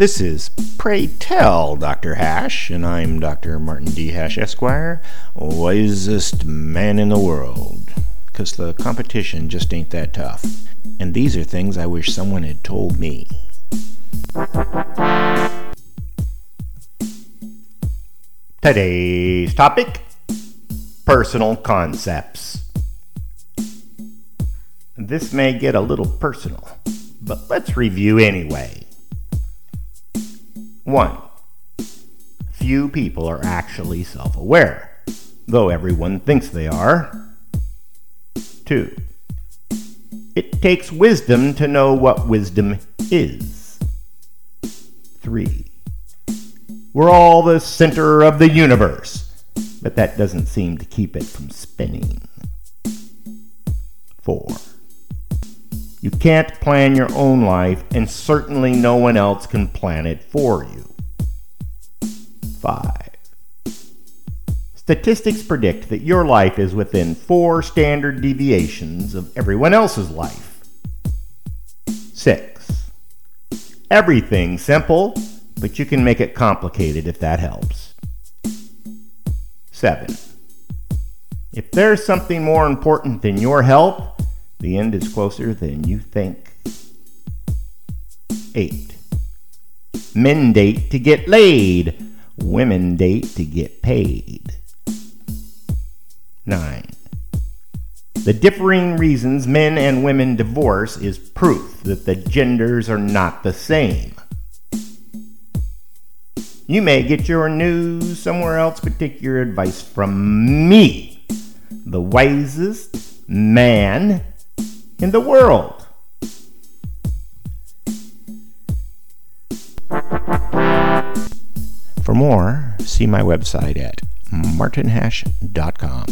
This is Pray Tell Dr. Hash, and I'm Dr. Martin D. Hash, Esquire, wisest man in the world. Because the competition just ain't that tough. And these are things I wish someone had told me. Today's topic personal concepts. This may get a little personal, but let's review anyway. 1. Few people are actually self aware, though everyone thinks they are. 2. It takes wisdom to know what wisdom is. 3. We're all the center of the universe, but that doesn't seem to keep it from spinning. 4. You can't plan your own life, and certainly no one else can plan it for you. 5. Statistics predict that your life is within four standard deviations of everyone else's life. 6. Everything simple but you can make it complicated if that helps. 7. If there's something more important than your health, the end is closer than you think. 8. Men date to get laid, women date to get paid. 9. The differing reasons men and women divorce is proof that the genders are not the same. You may get your news somewhere else, but take your advice from me, the wisest man in the world. For more, see my website at martinhash.com.